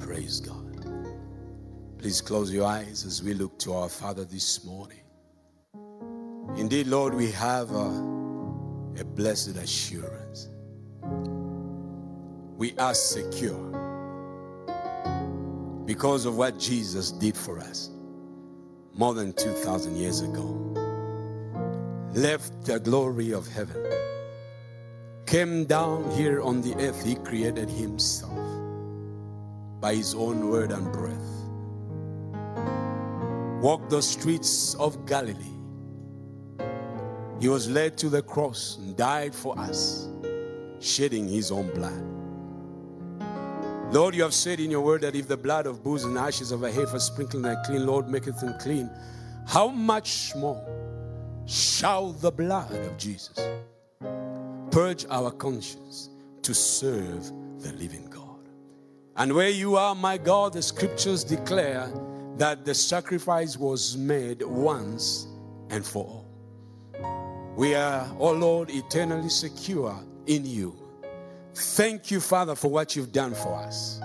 Praise God. Please close your eyes as we look to our Father this morning. Indeed, Lord, we have a, a blessed assurance. We are secure because of what Jesus did for us more than 2,000 years ago. Left the glory of heaven, came down here on the earth, He created Himself by His own word and breath. Walked the streets of Galilee. He was led to the cross and died for us, shedding His own blood. Lord, you have said in your word that if the blood of bulls and ashes of a heifer sprinkled and clean, Lord, maketh them clean, how much more shall the blood of Jesus purge our conscience to serve the living God? And where you are, my God, the scriptures declare that the sacrifice was made once and for all. We are, oh Lord, eternally secure in you. Thank you, Father, for what you've done for us.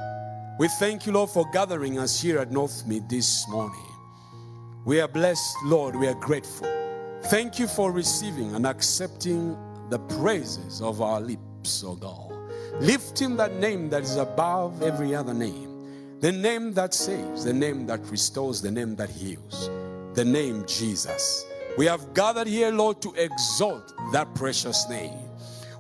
We thank you, Lord, for gathering us here at Northmead this morning. We are blessed, Lord. We are grateful. Thank you for receiving and accepting the praises of our lips, O oh God. Lifting that name that is above every other name. The name that saves, the name that restores, the name that heals, the name Jesus. We have gathered here, Lord, to exalt that precious name.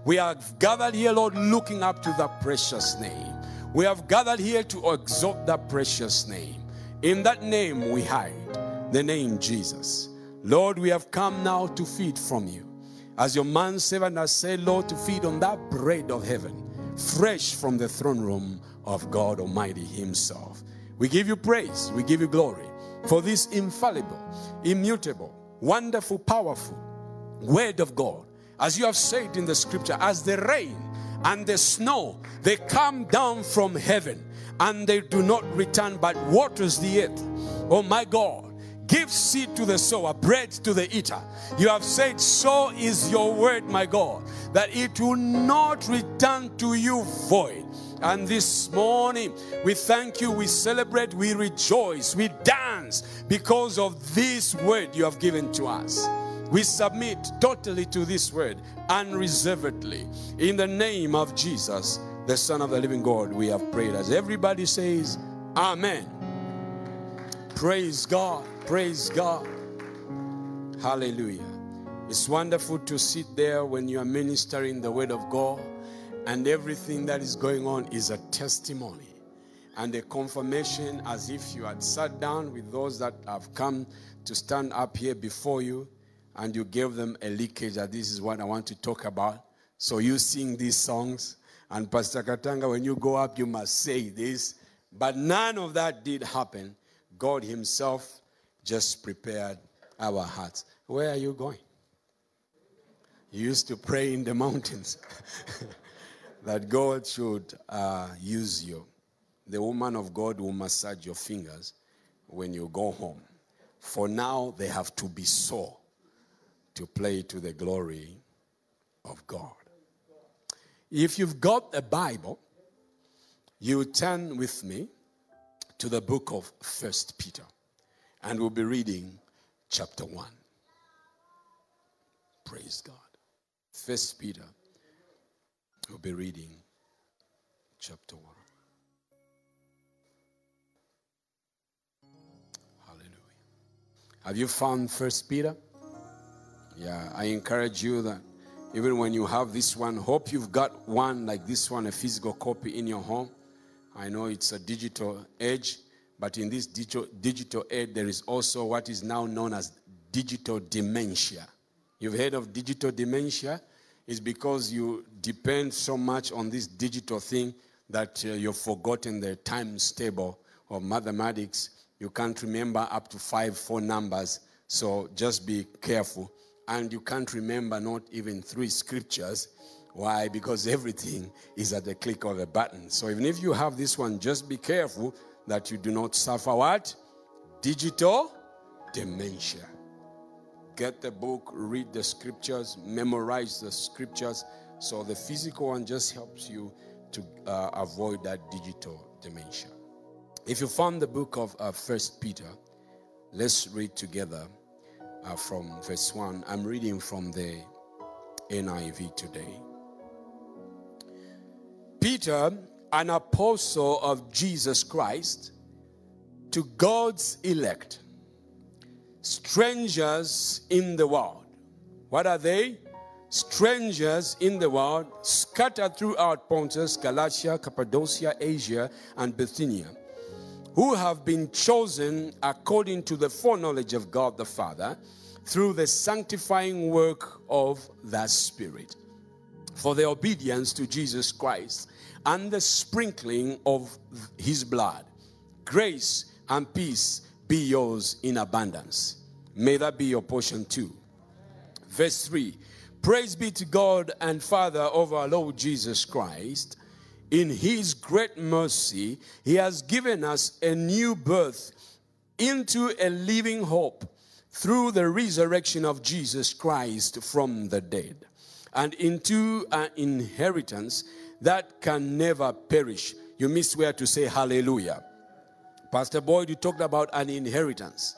We have gathered here, Lord, looking up to that precious name. We have gathered here to exalt that precious name. In that name we hide, the name Jesus. Lord, we have come now to feed from you. As your man servant has said, Lord, to feed on that bread of heaven, fresh from the throne room of God Almighty Himself. We give you praise, we give you glory for this infallible, immutable, wonderful, powerful word of God as you have said in the scripture, as the rain and the snow, they come down from heaven and they do not return but waters the earth. Oh my God, give seed to the sower, bread to the eater. You have said, So is your word, my God, that it will not return to you void. And this morning, we thank you, we celebrate, we rejoice, we dance because of this word you have given to us. We submit totally to this word, unreservedly. In the name of Jesus, the Son of the living God, we have prayed. As everybody says, Amen. Praise God. Praise God. Hallelujah. It's wonderful to sit there when you are ministering the word of God, and everything that is going on is a testimony and a confirmation as if you had sat down with those that have come to stand up here before you and you gave them a leakage that this is what I want to talk about. So you sing these songs, and Pastor Katanga, when you go up, you must say this. But none of that did happen. God Himself just prepared our hearts. Where are you going? You used to pray in the mountains that God should uh, use you. The woman of God will massage your fingers when you go home. For now, they have to be sore to play to the glory of God. If you've got a Bible, you turn with me to the book of First Peter, and we'll be reading chapter 1. Praise God. First Peter, we'll be reading chapter 1. Hallelujah. Have you found First Peter? Yeah, I encourage you that even when you have this one, hope you've got one like this one, a physical copy in your home. I know it's a digital age, but in this digital, digital age, there is also what is now known as digital dementia. You've heard of digital dementia? It's because you depend so much on this digital thing that uh, you've forgotten the times table of mathematics. You can't remember up to five, four numbers. So just be careful and you can't remember not even three scriptures. Why? Because everything is at the click of a button. So even if you have this one, just be careful that you do not suffer what? Digital dementia. Get the book, read the scriptures, memorize the scriptures. So the physical one just helps you to uh, avoid that digital dementia. If you found the book of uh, First Peter, let's read together uh, from verse 1. I'm reading from the NIV today. Peter, an apostle of Jesus Christ, to God's elect, strangers in the world. What are they? Strangers in the world, scattered throughout Pontus, Galatia, Cappadocia, Asia, and Bithynia who have been chosen according to the foreknowledge of God the Father through the sanctifying work of the Spirit for the obedience to Jesus Christ and the sprinkling of his blood. Grace and peace be yours in abundance. May that be your portion too. Verse 3 Praise be to God and Father of our Lord Jesus Christ in his great mercy, he has given us a new birth into a living hope through the resurrection of Jesus Christ from the dead, and into an inheritance that can never perish. You missed where to say hallelujah. Pastor Boyd, you talked about an inheritance.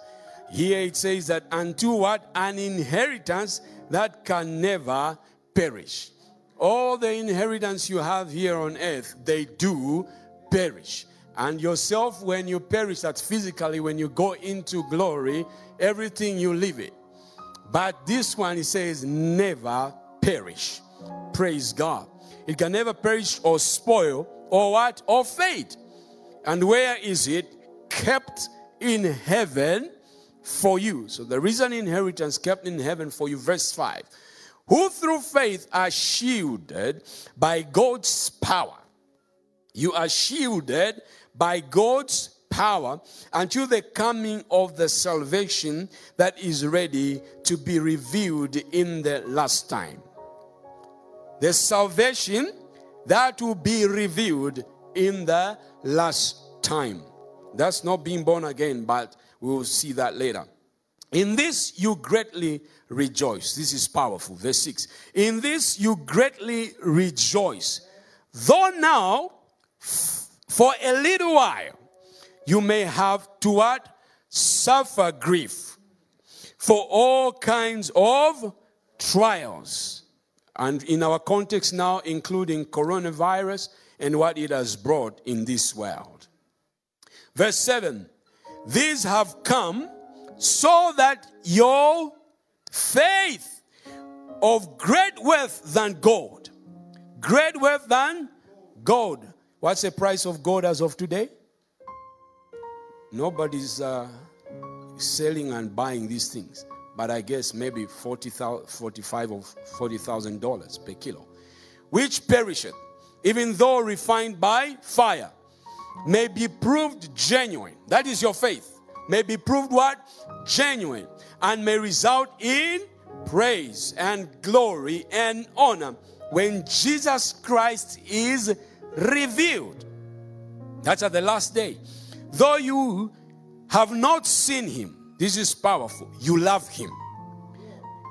Here it says that unto what? An inheritance that can never perish all the inheritance you have here on earth, they do perish. And yourself, when you perish, that's physically, when you go into glory, everything you leave it. But this one, he says, never perish. Praise God. It can never perish or spoil or what? Or fade. And where is it? Kept in heaven for you. So there is an inheritance kept in heaven for you. Verse 5 who through faith are shielded by God's power. You are shielded by God's power until the coming of the salvation that is ready to be revealed in the last time. The salvation that will be revealed in the last time. That's not being born again, but we'll see that later. In this you greatly rejoice. This is powerful. Verse 6. In this you greatly rejoice. Though now, for a little while, you may have to what? Suffer grief for all kinds of trials. And in our context now, including coronavirus and what it has brought in this world. Verse 7 These have come so that your faith of great wealth than gold. Great wealth than gold. What's the price of gold as of today? Nobody's uh, selling and buying these things, but I guess maybe 40, 45 or $40,000 per kilo, which perisheth, even though refined by fire, may be proved genuine. That is your faith may be proved what? Genuine and may result in praise and glory and honor when Jesus Christ is revealed. That's at the last day. Though you have not seen him, this is powerful. You love him.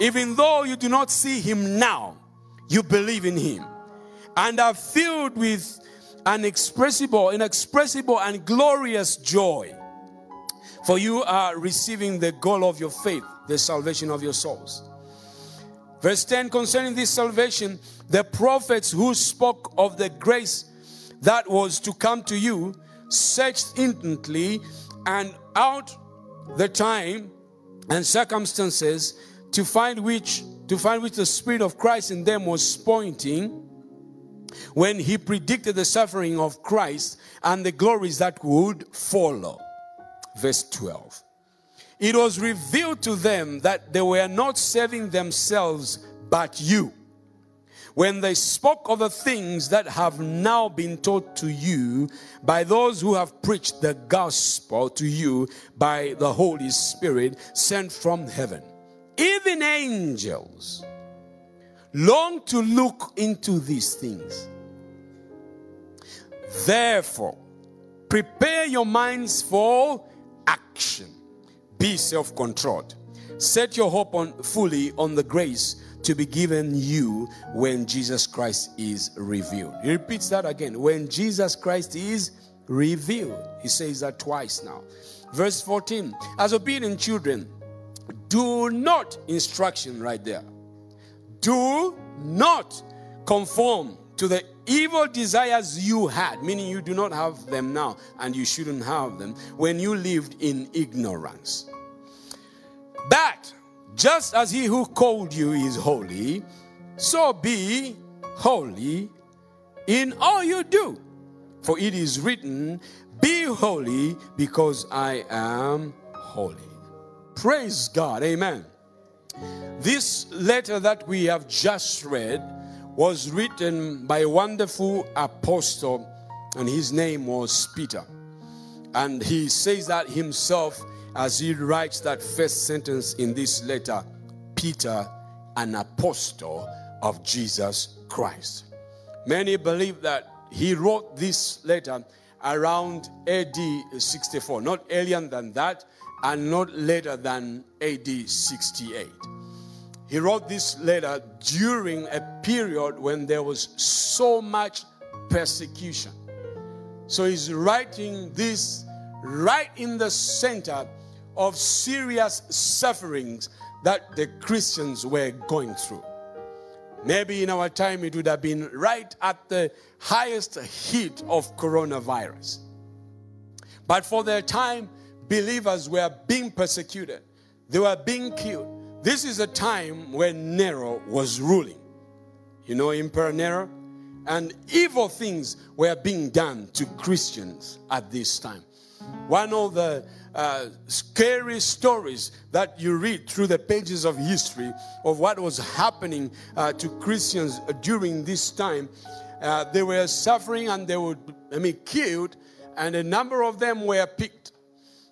Even though you do not see him now, you believe in him and are filled with an inexpressible, inexpressible and glorious joy for you are receiving the goal of your faith, the salvation of your souls. Verse 10 concerning this salvation, the prophets who spoke of the grace that was to come to you searched intently and out the time and circumstances to find which to find which the spirit of Christ in them was pointing when he predicted the suffering of Christ and the glories that would follow verse 12. It was revealed to them that they were not saving themselves, but you. When they spoke of the things that have now been taught to you by those who have preached the gospel to you by the Holy Spirit sent from heaven. Even angels long to look into these things. Therefore, prepare your minds for action. Be self controlled. Set your hope on fully on the grace to be given you when Jesus Christ is revealed. He repeats that again. When Jesus Christ is revealed. He says that twice now. Verse 14 As obedient children, do not, instruction right there, do not conform to the evil desires you had, meaning you do not have them now and you shouldn't have them when you lived in ignorance. But just as he who called you is holy, so be holy in all you do. For it is written, Be holy because I am holy. Praise God. Amen. This letter that we have just read was written by a wonderful apostle, and his name was Peter. And he says that himself as he writes that first sentence in this letter Peter, an apostle of Jesus Christ. Many believe that he wrote this letter around AD 64, not earlier than that, and not later than AD 68. He wrote this letter during a period when there was so much persecution. So he's writing this right in the center of serious sufferings that the Christians were going through. Maybe in our time it would have been right at the highest heat of coronavirus. But for their time, believers were being persecuted, they were being killed. This is a time when Nero was ruling. You know, Emperor Nero? And evil things were being done to Christians at this time. One of the uh, scary stories that you read through the pages of history of what was happening uh, to Christians during this time. Uh, they were suffering and they would, I mean, killed, and a number of them were picked.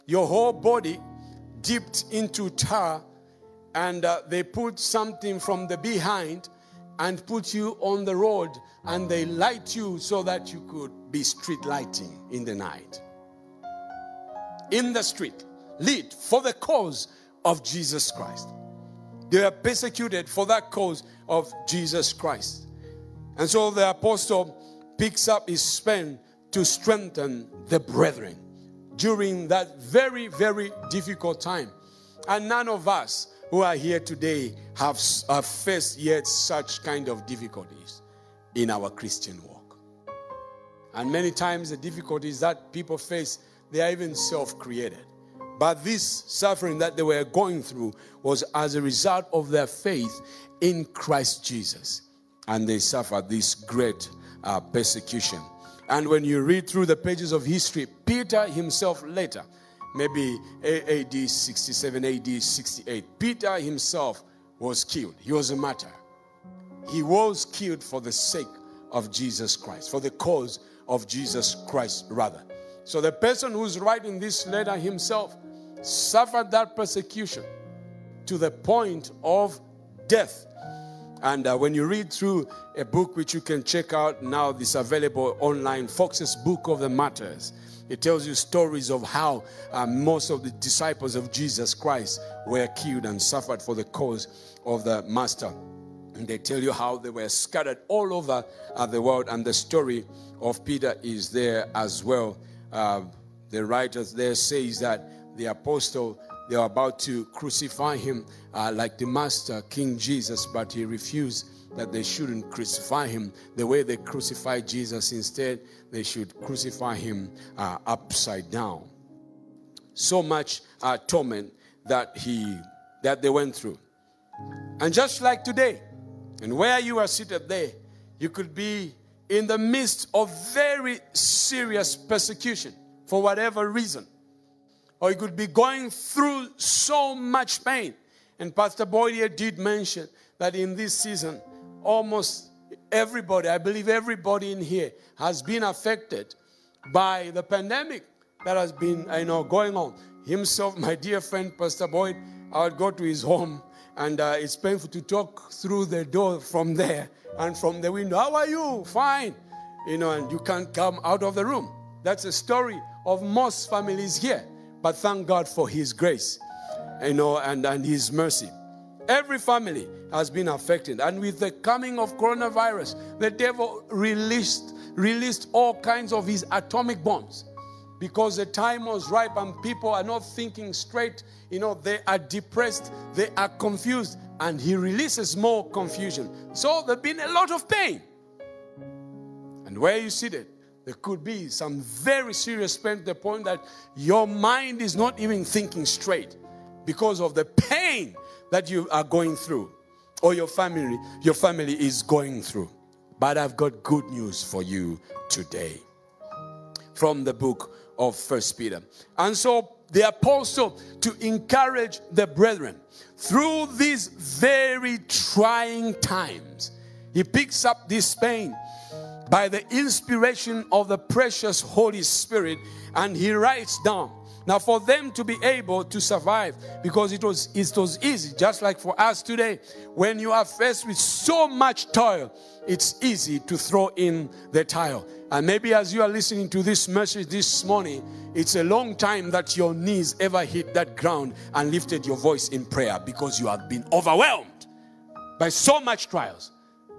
Your whole body dipped into tar, and uh, they put something from the behind and put you on the road, and they light you so that you could be street lighting in the night in the street lead for the cause of Jesus Christ. They are persecuted for that cause of Jesus Christ. And so the apostle picks up his pen to strengthen the brethren during that very, very difficult time. And none of us who are here today have, have faced yet such kind of difficulties in our Christian walk. And many times the difficulties that people face they are even self created. But this suffering that they were going through was as a result of their faith in Christ Jesus. And they suffered this great uh, persecution. And when you read through the pages of history, Peter himself later, maybe AD 67, AD 68, Peter himself was killed. He was a martyr. He was killed for the sake of Jesus Christ, for the cause of Jesus Christ, rather. So the person who's writing this letter himself suffered that persecution to the point of death. And uh, when you read through a book which you can check out now, this available online, Foxe's Book of the Martyrs, it tells you stories of how uh, most of the disciples of Jesus Christ were killed and suffered for the cause of the Master. And they tell you how they were scattered all over uh, the world. And the story of Peter is there as well uh, the writers there says that the apostle they were about to crucify him uh, like the master king jesus but he refused that they shouldn't crucify him. The way they crucified jesus instead they should crucify him uh, upside down. So much uh, torment that he that they went through. And just like today and where you are seated there you could be in the midst of very serious persecution for whatever reason. Or you could be going through so much pain. And Pastor Boyd did mention that in this season, almost everybody, I believe everybody in here, has been affected by the pandemic that has been, you know, going on. Himself, my dear friend Pastor Boyd, I would go to his home, and uh, it's painful to talk through the door from there and from the window, How are you? Fine. You know, and you can't come out of the room. That's a story of most families here. But thank God for His grace, you know, and, and His mercy. Every family has been affected. And with the coming of coronavirus, the devil released released all kinds of his atomic bombs because the time was ripe and people are not thinking straight. You know, they are depressed, they are confused, and he releases more confusion. So there's been a lot of pain. And where you see that, there could be some very serious pain to the point that your mind is not even thinking straight because of the pain that you are going through or your family your family is going through but i've got good news for you today from the book of first peter and so the apostle to encourage the brethren through these very trying times he picks up this pain by the inspiration of the precious Holy Spirit, and he writes down. Now, for them to be able to survive, because it was it was easy, just like for us today, when you are faced with so much toil, it's easy to throw in the tile. And maybe as you are listening to this message this morning, it's a long time that your knees ever hit that ground and lifted your voice in prayer because you have been overwhelmed by so much trials.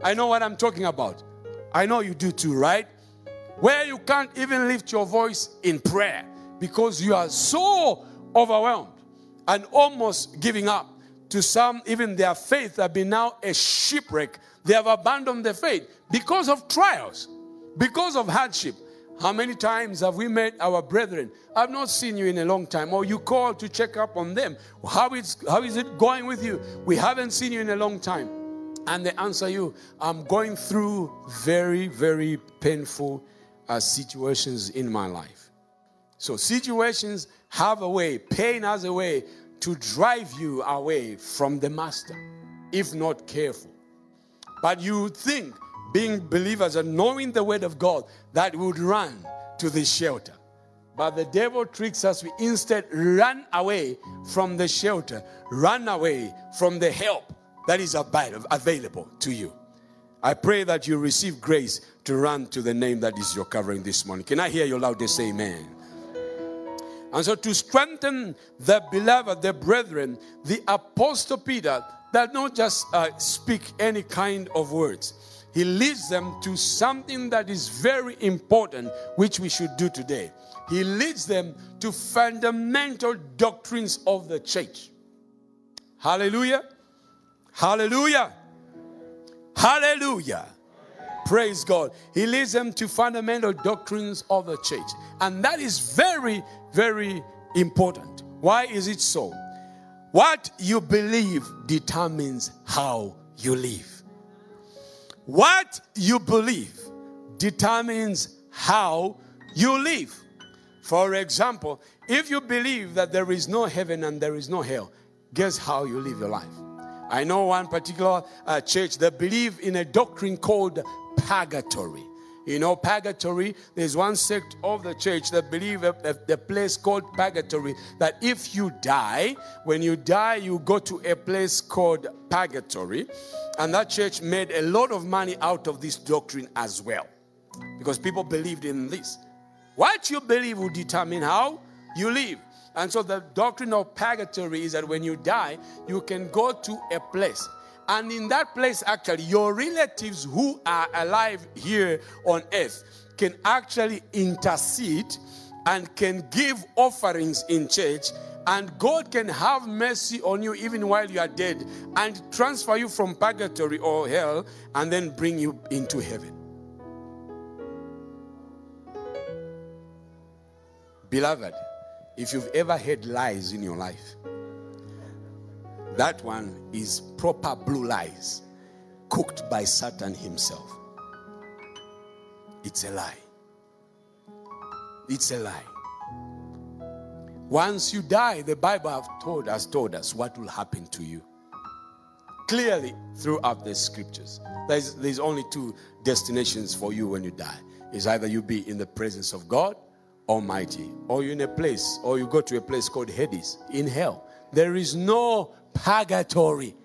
I know what I'm talking about. I know you do too, right? Where you can't even lift your voice in prayer because you are so overwhelmed and almost giving up. To some, even their faith have been now a shipwreck. They have abandoned their faith because of trials, because of hardship. How many times have we met our brethren? I've not seen you in a long time. Or you call to check up on them. How is, how is it going with you? We haven't seen you in a long time and they answer you, I'm going through very, very painful uh, situations in my life. So, situations have a way, pain has a way to drive you away from the master if not careful. But you think, being believers and knowing the word of God, that would run to the shelter. But the devil tricks us. We instead run away from the shelter, run away from the help that is available to you. I pray that you receive grace to run to the name that is your covering this morning. Can I hear your loudest amen? And so, to strengthen the beloved, the brethren, the Apostle Peter does not just uh, speak any kind of words. He leads them to something that is very important, which we should do today. He leads them to fundamental doctrines of the church. Hallelujah. Hallelujah. Hallelujah. Praise God. He leads them to fundamental doctrines of the church. And that is very, very important. Why is it so? What you believe determines how you live. What you believe determines how you live. For example, if you believe that there is no heaven and there is no hell, guess how you live your life? I know one particular uh, church that believe in a doctrine called purgatory. You know, purgatory, there's one sect of the church that believe a, place called purgatory, that if you die, when you die, you go to a place called purgatory. And that church made a lot of money out of this doctrine as well, because people believed in this. What you believe will determine how you live. And so the doctrine of purgatory is that when you die, you can go to a place. And in that place, actually, your relatives who are alive here on earth can actually intercede and can give offerings in church. And God can have mercy on you even while you are dead and transfer you from purgatory or hell and then bring you into heaven. Beloved, if you've ever heard lies in your life, that one is proper blue lies cooked by Satan himself. It's a lie. It's a lie. Once you die, the Bible have told, has told us what will happen to you. Clearly, throughout the scriptures, there's, there's only two destinations for you when you die. Is either you be in the presence of God Almighty, or you're in a place, or you go to a place called Hades in hell. There is no purgatory.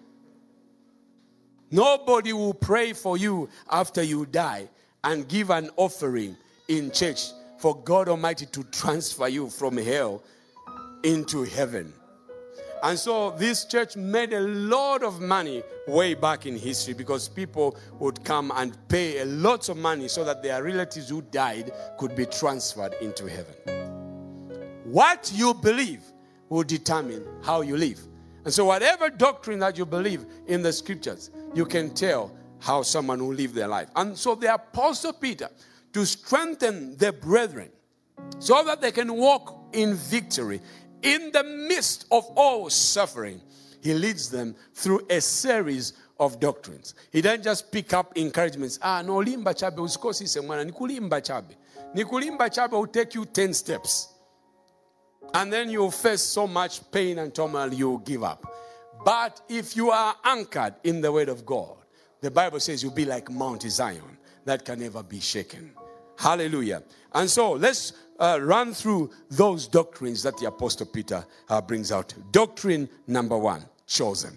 Nobody will pray for you after you die and give an offering in church for God Almighty to transfer you from hell into heaven. And so this church made a lot of money way back in history because people would come and pay a lot of money so that their relatives who died could be transferred into heaven. What you believe will determine how you live. And so, whatever doctrine that you believe in the scriptures, you can tell how someone will live their life. And so, the Apostle Peter, to strengthen the brethren, so that they can walk in victory in the midst of all suffering, he leads them through a series of doctrines. He doesn't just pick up encouragements. Ah, no, limba chabe, usikosi semwana, nikulimba chabe. Nikulimba chabe will take you 10 steps. And then you'll face so much pain and turmoil, you'll give up. But if you are anchored in the word of God, the Bible says you'll be like Mount Zion that can never be shaken. Hallelujah. And so let's uh, run through those doctrines that the Apostle Peter uh, brings out. Doctrine number one chosen.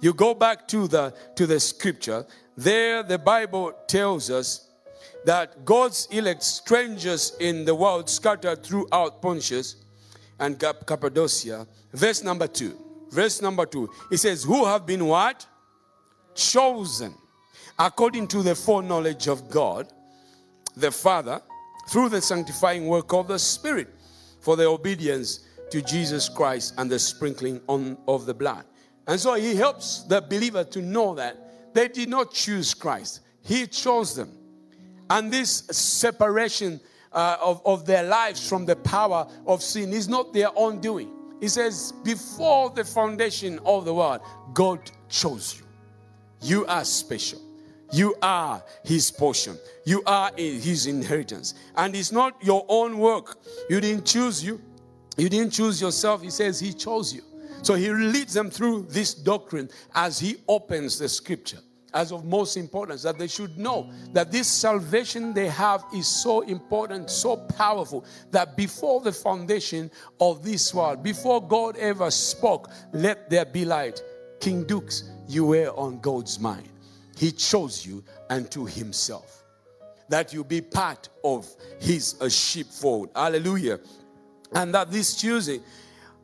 You go back to the, to the scripture, there the Bible tells us that God's elect strangers in the world scattered throughout Pontus and Cappadocia. Verse number two. Verse number two. It says, Who have been what? Chosen according to the foreknowledge of God, the Father, through the sanctifying work of the Spirit for the obedience to Jesus Christ and the sprinkling on of the blood. And so he helps the believer to know that they did not choose Christ. He chose them. And this separation uh, of, of their lives from the power of sin is not their own doing. He says, before the foundation of the world, God chose you. You are special. You are his portion. You are his inheritance. And it's not your own work. You didn't choose you. You didn't choose yourself. He says he chose you. So he leads them through this doctrine as he opens the scripture as of most importance that they should know that this salvation they have is so important, so powerful that before the foundation of this world, before God ever spoke, let there be light. King Dukes, you were on God's mind. He chose you unto Himself. That you be part of His uh, sheepfold. Hallelujah. And that this choosing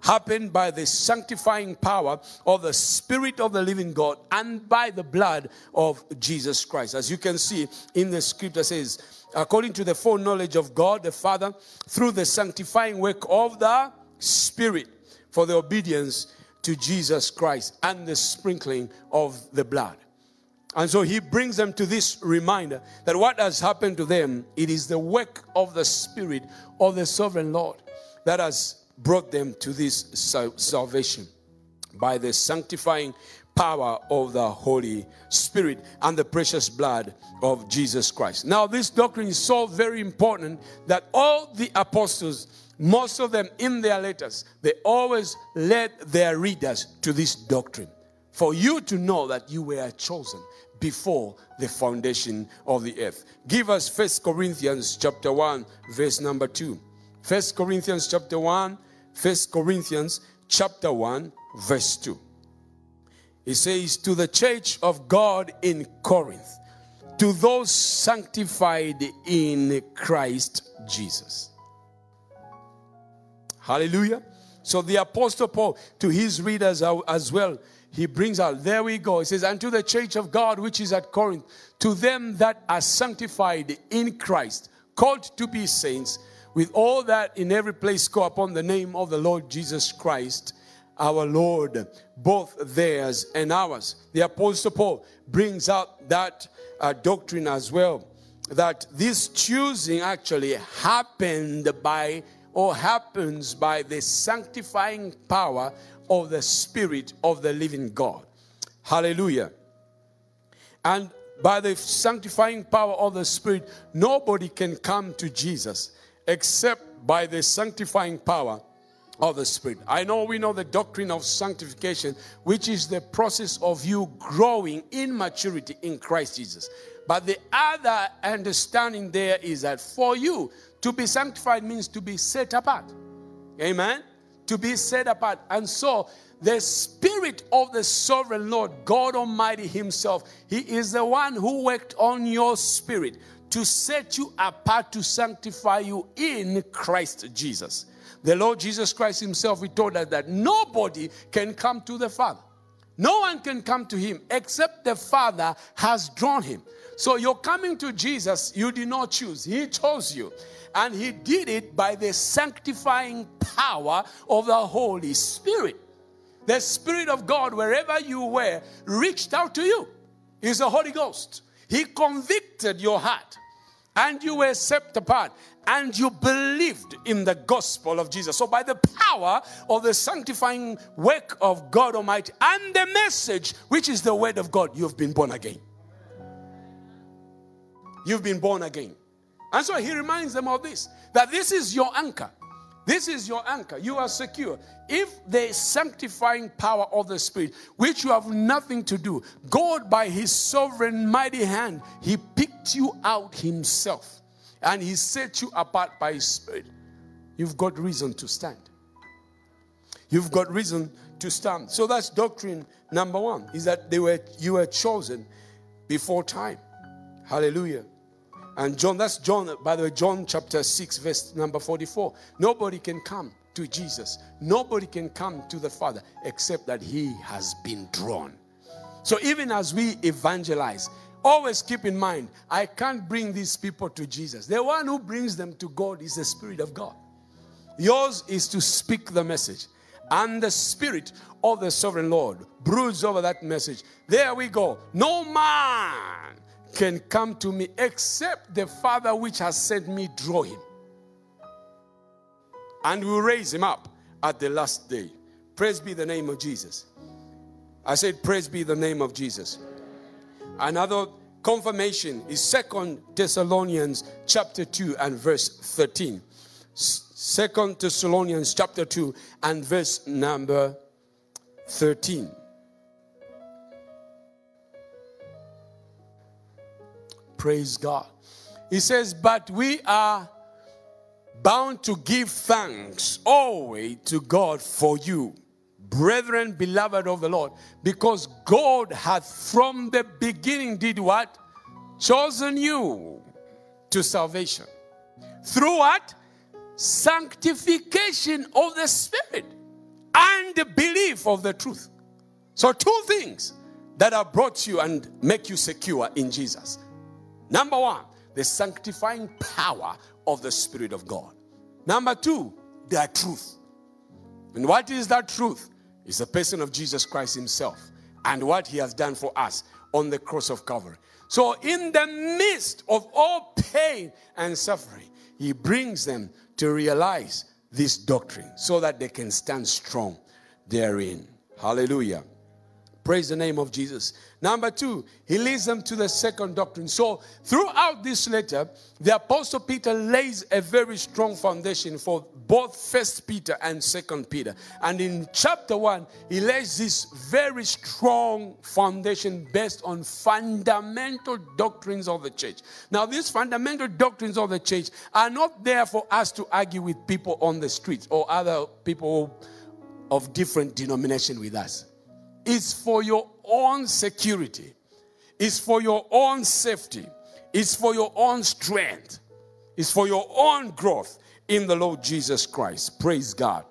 happened by the sanctifying power of the Spirit of the living God and by the blood of Jesus Christ. As you can see in the scripture says, according to the foreknowledge of God the Father, through the sanctifying work of the Spirit for the obedience to Jesus Christ and the sprinkling of the blood. And so he brings them to this reminder that what has happened to them, it is the work of the Spirit of the sovereign Lord that has brought them to this salvation by the sanctifying power of the Holy Spirit and the precious blood of Jesus Christ. Now, this doctrine is so very important that all the apostles, most of them in their letters, they always led their readers to this doctrine for you to know that you were chosen before the foundation of the earth. Give us First Corinthians chapter 1 verse number 2. First Corinthians chapter 1, First Corinthians chapter 1 verse 2. It says to the church of God in Corinth, to those sanctified in Christ Jesus. Hallelujah. So the apostle Paul to his readers as well he brings out, there we go. He says, Unto the church of God which is at Corinth, to them that are sanctified in Christ, called to be saints, with all that in every place call upon the name of the Lord Jesus Christ, our Lord, both theirs and ours. The Apostle Paul brings out that uh, doctrine as well that this choosing actually happened by or happens by the sanctifying power of the Spirit of the living God. Hallelujah. And by the sanctifying power of the Spirit, nobody can come to Jesus except by the sanctifying power of the Spirit. I know we know the doctrine of sanctification, which is the process of you growing in maturity in Christ Jesus. But the other understanding there is that for you to be sanctified means to be set apart. Amen to be set apart. And so, the Spirit of the Sovereign Lord, God Almighty Himself, He is the one who worked on your spirit to set you apart to sanctify you in Christ Jesus. The Lord Jesus Christ Himself, He told us that nobody can come to the Father. No one can come to Him except the Father has drawn him. So you're coming to Jesus, you did not choose, He chose you. And He did it by the sanctifying power of the Holy Spirit. The Spirit of God, wherever you were, reached out to you. Is the Holy Ghost. He convicted your heart and you were set apart and you believed in the gospel of Jesus. So, by the power of the sanctifying work of God Almighty and the message, which is the word of God, you've been born again. You've been born again. And so he reminds them of this that this is your anchor. This is your anchor. You are secure. If the sanctifying power of the Spirit, which you have nothing to do, God, by His sovereign mighty hand, He picked you out Himself and He set you apart by His Spirit, you've got reason to stand. You've got reason to stand. So that's doctrine number one, is that they were you were chosen before time. Hallelujah. And John, that's John, by the way, John chapter 6, verse number 44. Nobody can come to Jesus. Nobody can come to the Father except that He has been drawn. So even as we evangelize, always keep in mind, I can't bring these people to Jesus. The one who brings them to God is the Spirit of God. Yours is to speak the message. And the Spirit of the Sovereign Lord broods over that message. There we go. No man can come to me except the Father which has sent me draw him. And will raise him up at the last day. Praise be the name of Jesus. I said, Praise be the name of Jesus. Another confirmation is Second Thessalonians chapter 2 and verse 13. Second Thessalonians chapter 2 and verse number 13. Praise God. He says, But we are bound to give thanks always to God for you, brethren, beloved of the Lord, because God hath from the beginning did what? Chosen you to salvation. Through what? Sanctification of the Spirit and the belief of the truth. So, two things that have brought you and make you secure in Jesus. Number one, the sanctifying power of the Spirit of God. Number two, the truth. And what is that truth? It's the person of Jesus Christ Himself and what He has done for us on the cross of Calvary. So, in the midst of all pain and suffering, He brings them to realize this doctrine so that they can stand strong therein. Hallelujah. Praise the name of Jesus. Number two, he leads them to the second doctrine. So, throughout this letter, the Apostle Peter lays a very strong foundation for both First Peter and Second Peter. And in chapter one, he lays this very strong foundation based on fundamental doctrines of the church. Now, these fundamental doctrines of the church are not there for us to argue with people on the streets or other people of different denomination with us is for your own security, it's for your own safety, it's for your own strength, it's for your own growth in the Lord Jesus Christ. Praise God.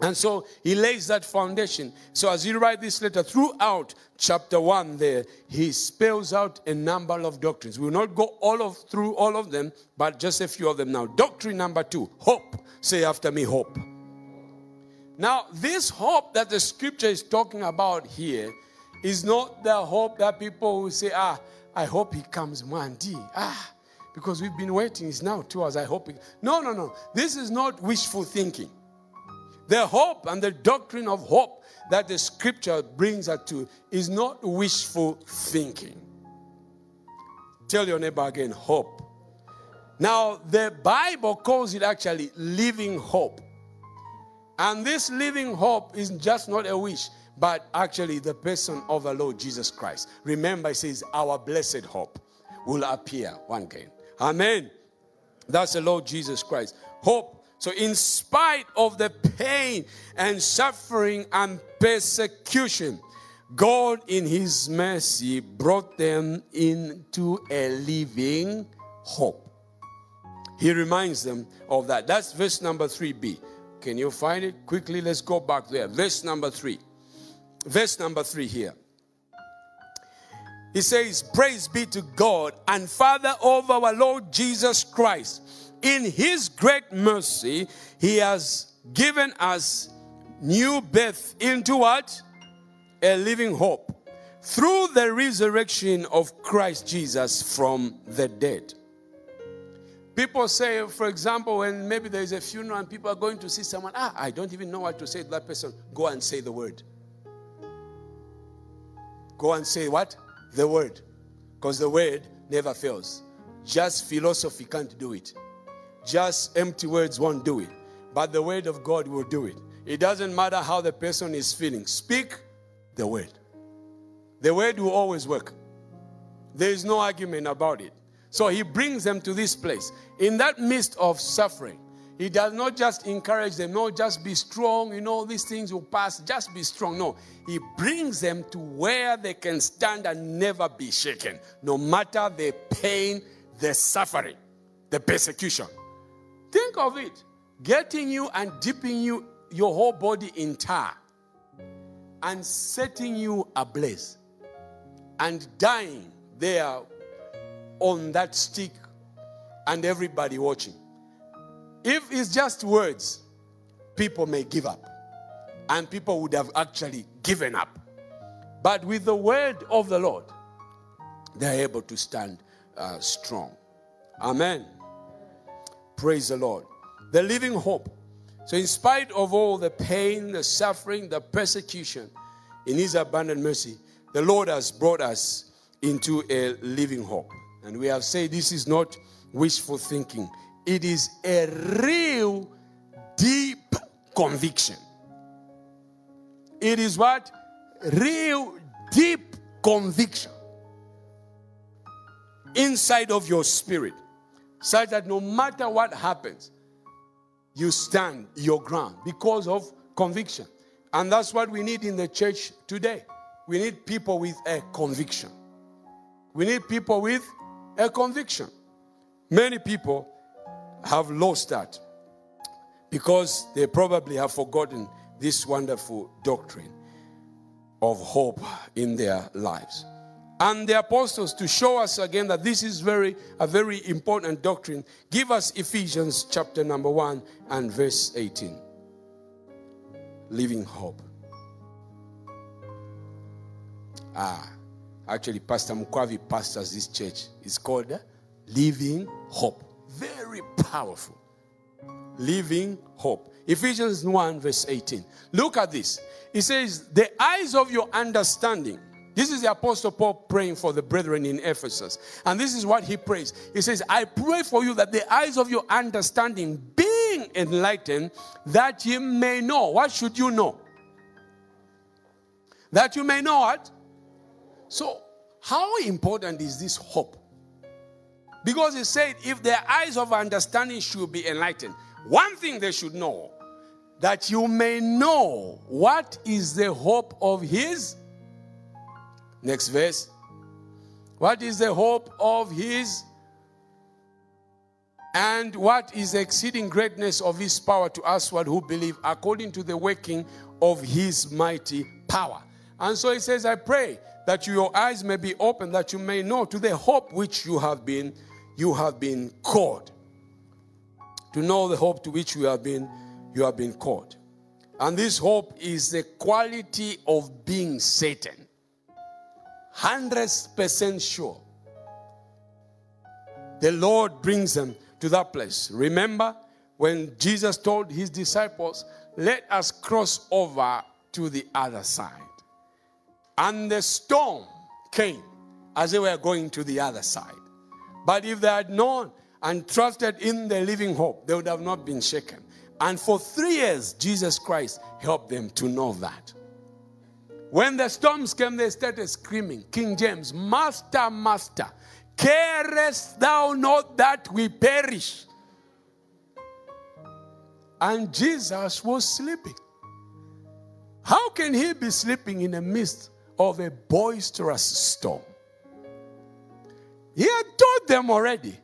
And so he lays that foundation. So as you write this letter throughout chapter 1 there, he spells out a number of doctrines. We will not go all of through all of them, but just a few of them now. Doctrine number 2, hope. Say after me hope. Now, this hope that the scripture is talking about here is not the hope that people will say, ah, I hope he comes one day. Ah, because we've been waiting. It's now two hours. I hope. He... No, no, no. This is not wishful thinking. The hope and the doctrine of hope that the scripture brings us to is not wishful thinking. Tell your neighbor again, hope. Now, the Bible calls it actually living hope. And this living hope is just not a wish, but actually the person of the Lord Jesus Christ. Remember, it says, Our blessed hope will appear one day. Amen. That's the Lord Jesus Christ. Hope. So, in spite of the pain and suffering and persecution, God, in His mercy, brought them into a living hope. He reminds them of that. That's verse number 3b. Can you find it? Quickly, let's go back there. Verse number 3. Verse number 3 here. He says, Praise be to God and Father of our Lord Jesus Christ. In his great mercy, he has given us new birth into what? A living hope through the resurrection of Christ Jesus from the dead. People say, for example, when maybe there is a funeral and people are going to see someone, ah, I don't even know what to say to that person. Go and say the word. Go and say what? The word. Because the word never fails. Just philosophy can't do it. Just empty words won't do it. But the word of God will do it. It doesn't matter how the person is feeling. Speak the word. The word will always work. There is no argument about it. So he brings them to this place. In that midst of suffering, he does not just encourage them, no, just be strong, you know, these things will pass, just be strong. No, he brings them to where they can stand and never be shaken, no matter the pain, the suffering, the persecution. Think of it getting you and dipping you, your whole body in tar, and setting you ablaze and dying there on that stick and everybody watching. If it's just words, people may give up. And people would have actually given up. But with the word of the Lord, they're able to stand uh, strong. Amen. Praise the Lord. The living hope. So, in spite of all the pain, the suffering, the persecution, in His abundant mercy, the Lord has brought us into a living hope. And we have said this is not wishful thinking, it is a real deep conviction. It is what? Real deep conviction inside of your spirit, such that no matter what happens, you stand your ground because of conviction. And that's what we need in the church today. We need people with a conviction. We need people with a conviction. Many people have lost that because they probably have forgotten this wonderful doctrine of hope in their lives. And the apostles, to show us again that this is very a very important doctrine, give us Ephesians chapter number 1 and verse 18. Living hope. Ah, actually, Pastor Mukwavi pastors this church. It's called uh, Living Hope. Very powerful. Living Hope. Ephesians 1, verse 18. Look at this. He says, The eyes of your understanding. This is the Apostle Paul praying for the brethren in Ephesus. And this is what he prays. He says, I pray for you that the eyes of your understanding being enlightened, that you may know. What should you know? That you may know what? So, how important is this hope? Because he said, if their eyes of understanding should be enlightened, one thing they should know that you may know what is the hope of his. Next verse. What is the hope of his? And what is the exceeding greatness of his power to us who believe according to the working of his mighty power? And so he says, I pray that your eyes may be open, that you may know to the hope which you have been, you have been called. To know the hope to which you have been, you have been called. And this hope is the quality of being Satan. 100% sure. The Lord brings them to that place. Remember when Jesus told his disciples, Let us cross over to the other side. And the storm came as they were going to the other side. But if they had known and trusted in the living hope, they would have not been shaken. And for three years, Jesus Christ helped them to know that. When the storms came, they started screaming, King James, Master, Master, carest thou not that we perish? And Jesus was sleeping. How can he be sleeping in the midst of a boisterous storm. He had told them already,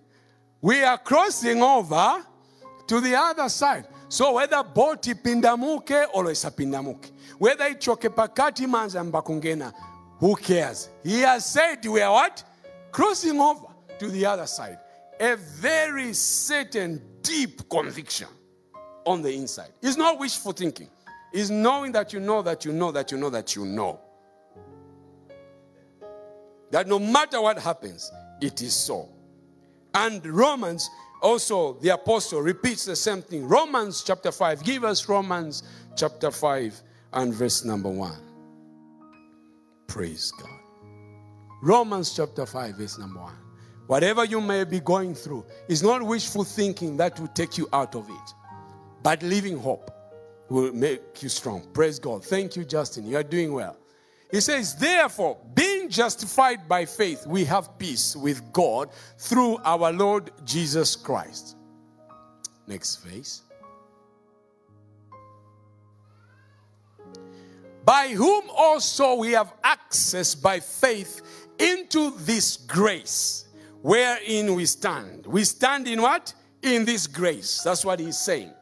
We are crossing over to the other side. So whether boat ipindamuke or isapindamuke, whether ichoke pakati manza mbakungena, who cares? He has said we are what? Crossing over to the other side. A very certain deep conviction on the inside. It's not wishful thinking. It's knowing that you know that you know that you know that you know. That no matter what happens, it is so. And Romans also, the apostle repeats the same thing. Romans chapter 5. Give us Romans chapter 5 and verse number 1. Praise God. Romans chapter 5, verse number 1. Whatever you may be going through is not wishful thinking that will take you out of it, but living hope will make you strong. Praise God. Thank you, Justin. You are doing well. He says, Therefore, being justified by faith, we have peace with God through our Lord Jesus Christ. Next verse. By whom also we have access by faith into this grace wherein we stand. We stand in what? In this grace. That's what he's saying.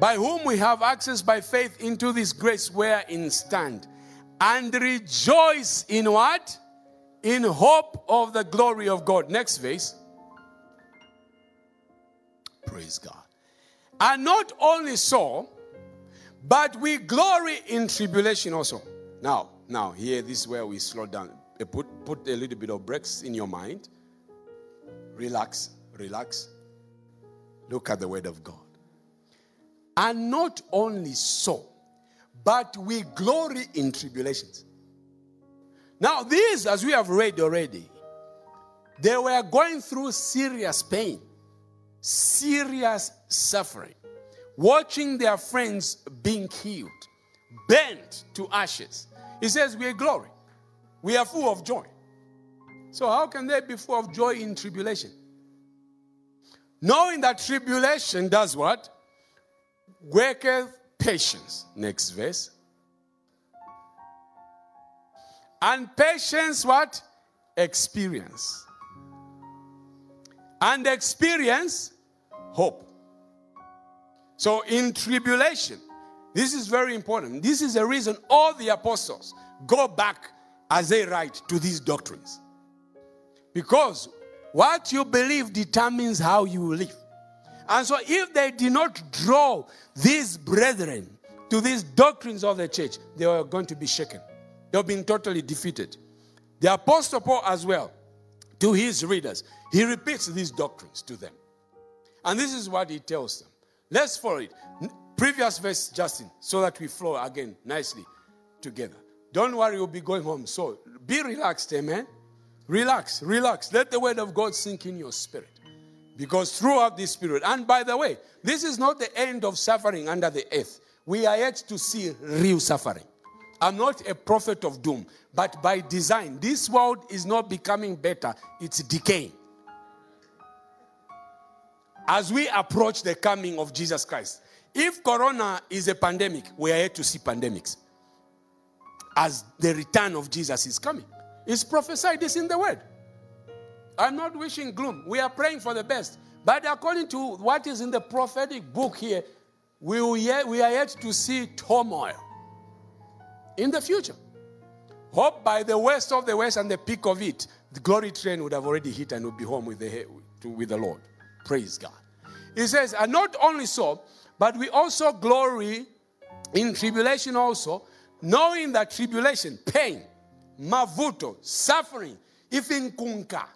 By whom we have access by faith into this grace wherein stand and rejoice in what? In hope of the glory of God. Next verse. Praise God. And not only so, but we glory in tribulation also. Now, now, here, this is where we slow down. Uh, put, put a little bit of breaks in your mind. Relax, relax. Look at the word of God. And not only so, but we glory in tribulations. Now, these, as we have read already, they were going through serious pain, serious suffering, watching their friends being killed, burnt to ashes. He says, We are glory. We are full of joy. So, how can they be full of joy in tribulation? Knowing that tribulation does what? Worketh patience. Next verse. And patience, what? Experience. And experience, hope. So in tribulation, this is very important. This is the reason all the apostles go back as they write to these doctrines. Because what you believe determines how you live. And so, if they did not draw these brethren to these doctrines of the church, they were going to be shaken. They've been totally defeated. The Apostle Paul, as well, to his readers, he repeats these doctrines to them. And this is what he tells them. Let's follow it. Previous verse, Justin, so that we flow again nicely together. Don't worry, you'll be going home. So be relaxed, amen. Relax, relax. Let the word of God sink in your spirit. Because throughout this period, and by the way, this is not the end of suffering under the earth. We are yet to see real suffering. I'm not a prophet of doom, but by design, this world is not becoming better, it's decaying. As we approach the coming of Jesus Christ, if corona is a pandemic, we are yet to see pandemics. As the return of Jesus is coming, it's prophesied this in the word. I'm not wishing gloom. We are praying for the best. But according to what is in the prophetic book here, we, yet, we are yet to see turmoil in the future. Hope by the west of the west and the peak of it, the glory train would have already hit and would be home with the, with the Lord. Praise God. He says, and not only so, but we also glory in tribulation also, knowing that tribulation, pain, mavuto, suffering, ifinkunka, laundress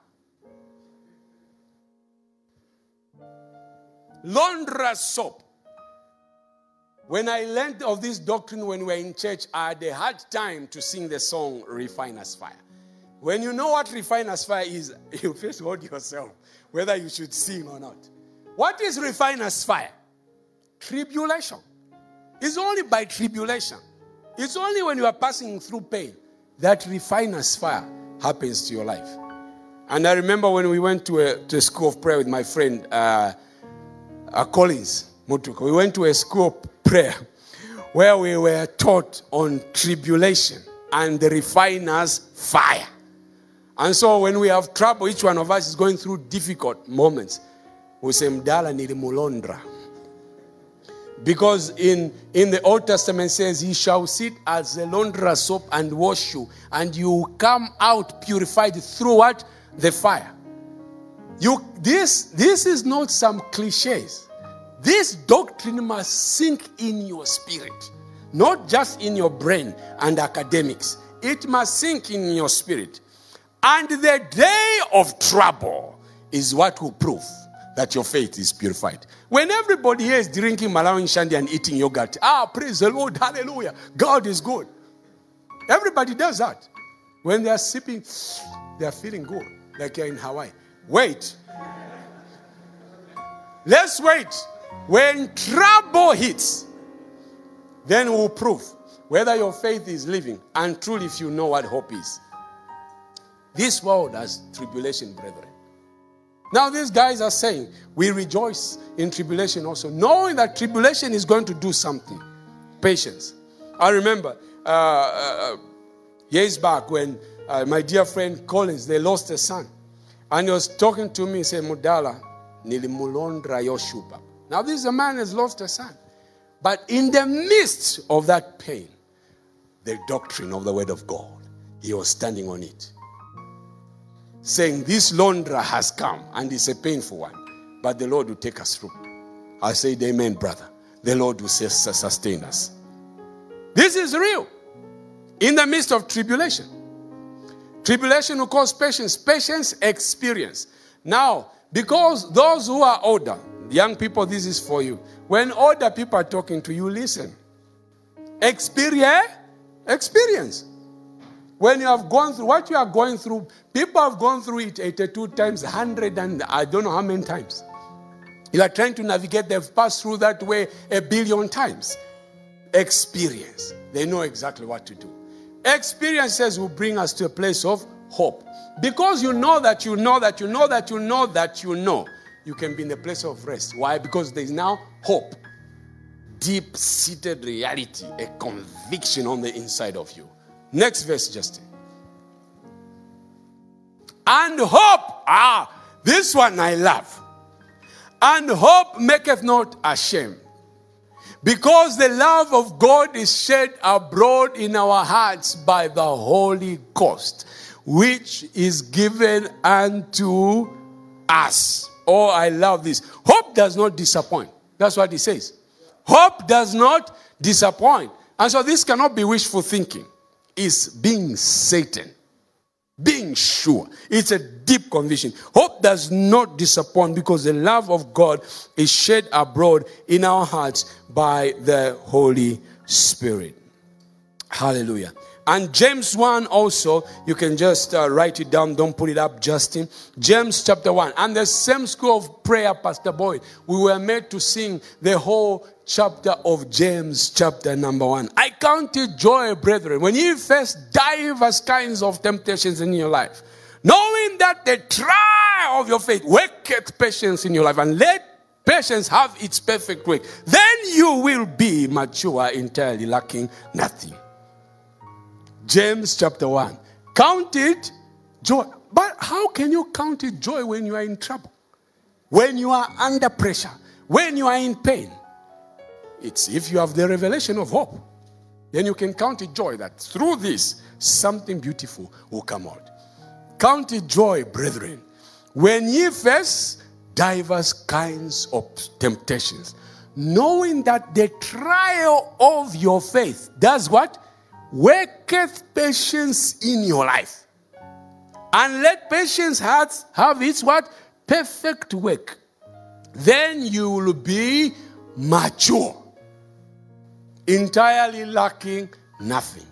soap. When I learned of this doctrine when we were in church, I had a hard time to sing the song Refiner's Fire. When you know what Refiner's Fire is, you first hold yourself whether you should sing or not. What is Refiner's Fire? Tribulation. It's only by tribulation. It's only when you are passing through pain that Refiner's Fire happens to your life. And I remember when we went to a, to a school of prayer with my friend. Uh, uh, Collins Mutuka. We went to a school of prayer where we were taught on tribulation and the refiner's fire. And so when we have trouble, each one of us is going through difficult moments. We say, Mdala nilimulondra. Because in, in the Old Testament says, He shall sit as a launderer soap and wash you, and you come out purified through what? The fire. You this this is not some cliches. This doctrine must sink in your spirit, not just in your brain and academics. It must sink in your spirit. And the day of trouble is what will prove that your faith is purified. When everybody here is drinking Malawi Shandy and eating yogurt, ah, praise the Lord, hallelujah, God is good. Everybody does that. When they are sipping, they are feeling good, like you're in Hawaii. Wait. Let's wait. When trouble hits, then we'll prove whether your faith is living and truly if you know what hope is. This world has tribulation, brethren. Now, these guys are saying, we rejoice in tribulation also, knowing that tribulation is going to do something. Patience. I remember uh, uh, years back when uh, my dear friend Collins, they lost a son. And he was talking to me, he said, Mudala, nilimulondra yoshupa. Now, this man has lost a son. But in the midst of that pain, the doctrine of the word of God, he was standing on it saying, This laundra has come and it's a painful one, but the Lord will take us through. I said, Amen, brother. The Lord will sustain us. This is real. In the midst of tribulation, tribulation will cause patience, patience, experience. Now, because those who are older, young people, this is for you. When older people are talking to you, listen. Experience, eh? experience. When you have gone through what you are going through, people have gone through it 82 times, 100, and I don't know how many times. You are trying to navigate, they've passed through that way a billion times. Experience. They know exactly what to do. Experiences will bring us to a place of hope. Because you know that you know that you know that you know that you know, you can be in a place of rest. Why? Because there is now hope. Deep seated reality, a conviction on the inside of you. Next verse, Justin. And hope, ah, this one I love. And hope maketh not ashamed. Because the love of God is shed abroad in our hearts by the Holy Ghost, which is given unto us. Oh, I love this. Hope does not disappoint. That's what he says. Hope does not disappoint. And so this cannot be wishful thinking is being certain, being sure. It's a deep conviction. Hope does not disappoint because the love of God is shed abroad in our hearts by the Holy Spirit. Hallelujah. And James 1 also, you can just uh, write it down, don't put it up, Justin. James chapter 1. And the same school of prayer, Pastor Boyd, we were made to sing the whole chapter of James, chapter number 1. I count it joy, brethren, when you face diverse kinds of temptations in your life, knowing that the trial of your faith worketh patience in your life, and let patience have its perfect work, then you will be mature, entirely lacking nothing. James chapter 1. Count it joy. But how can you count it joy when you are in trouble? When you are under pressure? When you are in pain? It's if you have the revelation of hope, then you can count it joy that through this, something beautiful will come out. Count it joy, brethren, when ye face diverse kinds of temptations, knowing that the trial of your faith does what? worketh patience in your life. And let patience have, have its what? Perfect work. Then you will be mature, entirely lacking nothing.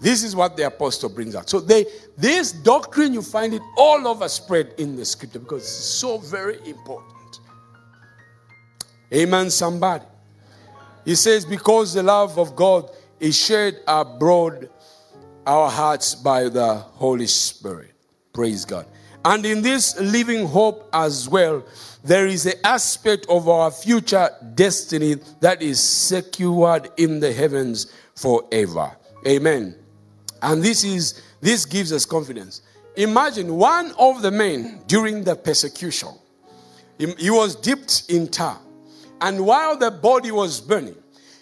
This is what the apostle brings out. So they, this doctrine, you find it all over spread in the scripture because it's so very important. Amen, somebody. He says, because the love of God is shed abroad our hearts by the Holy Spirit. Praise God. And in this living hope as well, there is an aspect of our future destiny that is secured in the heavens forever. Amen. And this is this gives us confidence. Imagine one of the men during the persecution, he was dipped in tar. And while the body was burning,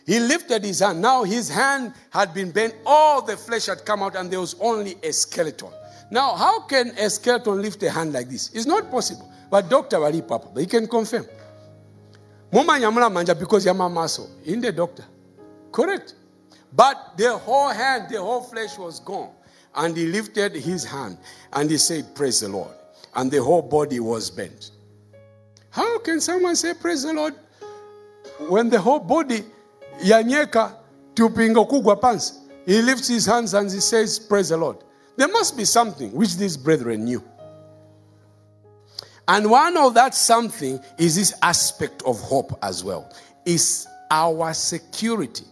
he lifted his hand. Now his hand had been bent, all the flesh had come out, and there was only a skeleton. Now, how can a skeleton lift a hand like this? It's not possible. But Dr. Wali Papa, he can confirm. Mumanya manja because yama muscle in the doctor. Correct. But the whole hand, the whole flesh was gone. And he lifted his hand and he said, Praise the Lord. And the whole body was bent. How can someone say, Praise the Lord, when the whole body, yanyeka tupinga kugwa pants? He lifts his hands and he says, Praise the Lord. There must be something which these brethren knew. And one of that something is this aspect of hope as well. Is our security,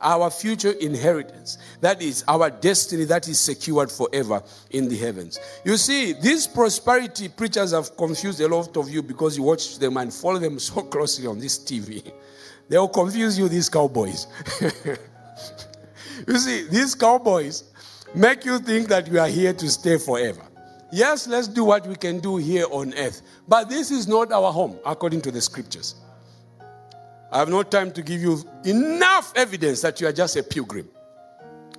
our future inheritance. That is our destiny that is secured forever in the heavens. You see, these prosperity preachers have confused a lot of you because you watch them and follow them so closely on this TV. They will confuse you, these cowboys. you see, these cowboys make you think that you are here to stay forever. Yes, let's do what we can do here on earth. But this is not our home, according to the scriptures. I have no time to give you enough evidence that you are just a pilgrim.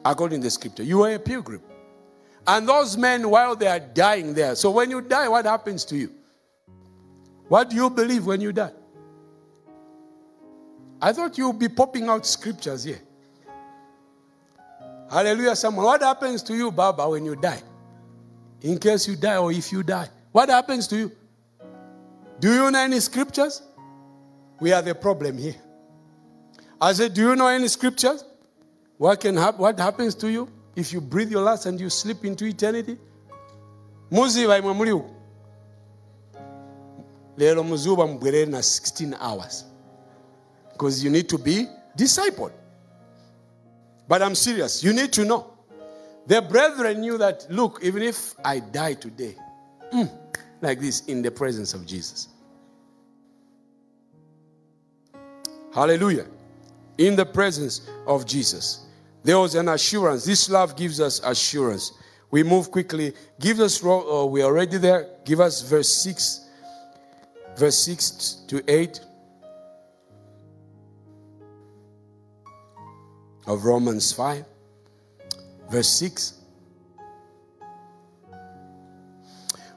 According to the scripture, you are a pilgrim. And those men, while they are dying there, so when you die, what happens to you? What do you believe when you die? I thought you would be popping out scriptures here. Hallelujah, someone. What happens to you, Baba, when you die? in case you die or if you die. What happens to you? Do you know any scriptures? We are the problem here. I said, Do you know any scriptures? What can happen? What happens to you if you breathe your last and you slip into eternity? muziba imwe muli uku lero muzuba mubwerere na 16 hours because you need to be discipled but i'm serious you need to know the brethren knew that, look, even if I die today, mm, like this, in the presence of Jesus. Hallelujah. In the presence of Jesus. There was an assurance. This love gives us assurance. We move quickly. Give us, uh, we are already there. Give us verse 6, verse 6 to 8 of Romans 5. Verse 6.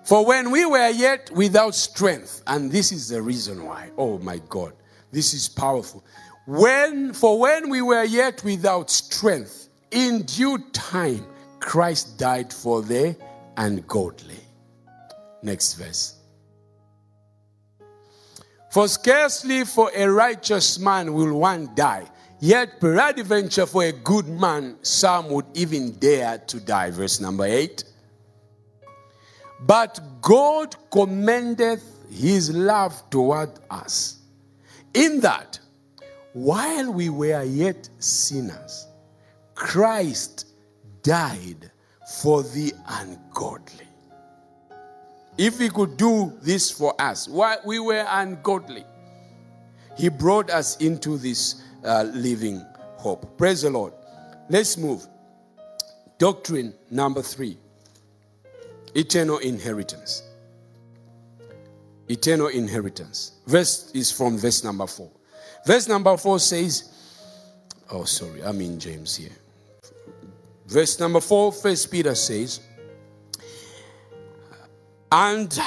For when we were yet without strength, and this is the reason why, oh my God, this is powerful. When, for when we were yet without strength, in due time, Christ died for the ungodly. Next verse. For scarcely for a righteous man will one die Yet, peradventure, for a good man, some would even dare to die. Verse number 8. But God commendeth his love toward us, in that while we were yet sinners, Christ died for the ungodly. If he could do this for us while we were ungodly, he brought us into this uh, living hope. Praise the Lord. Let's move. Doctrine number three eternal inheritance. Eternal inheritance. Verse is from verse number four. Verse number four says, Oh, sorry, I'm in James here. Verse number four, First Peter says, and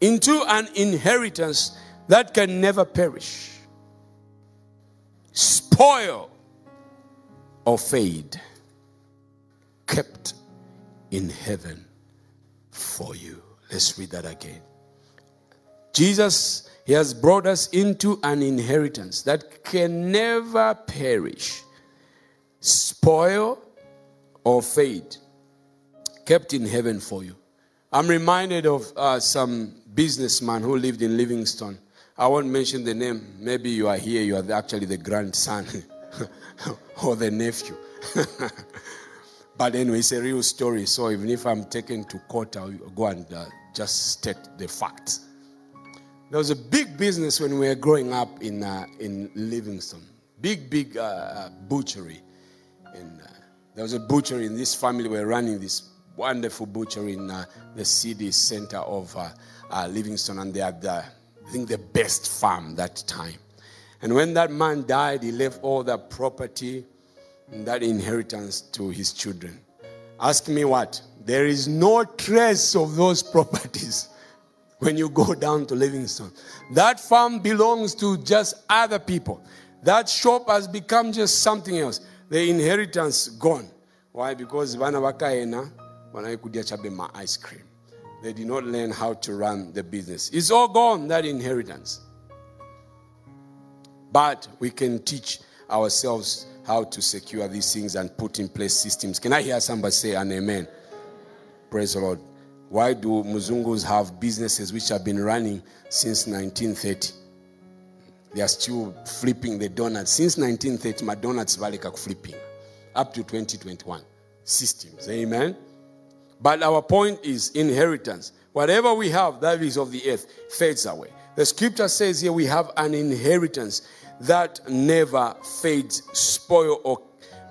into an inheritance that can never perish spoil or fade, kept in heaven for you. Let's read that again. Jesus, He has brought us into an inheritance that can never perish, spoil, or fade, kept in heaven for you. I'm reminded of uh, some businessman who lived in Livingstone I won't mention the name. Maybe you are here, you are actually the grandson or the nephew. but anyway, it's a real story. So even if I'm taken to court, I'll go and uh, just state the facts. There was a big business when we were growing up in, uh, in Livingstone. Big, big uh, butchery. And uh, there was a butchery in this family. We were running this wonderful butchery in uh, the city center of uh, Livingstone, and they had, the, I think, the best farm that time. And when that man died, he left all that property and that inheritance to his children. Ask me what? There is no trace of those properties when you go down to Livingstone. That farm belongs to just other people. That shop has become just something else. The inheritance gone. Why? Because vana vakaena vanaikudia chabe ma ice cream. They did not learn how to run the business. It's all gone, that inheritance. But we can teach ourselves how to secure these things and put in place systems. Can I hear somebody say an amen? Praise the Lord. Why do Muzungus have businesses which have been running since 1930? They are still flipping the donuts. Since 1930, my donuts valika flipping. Up to 2021. Systems. Amen? But our point is inheritance. Whatever we have that is of the earth fades away. The scripture says here we have an inheritance that never fades, spoil, or,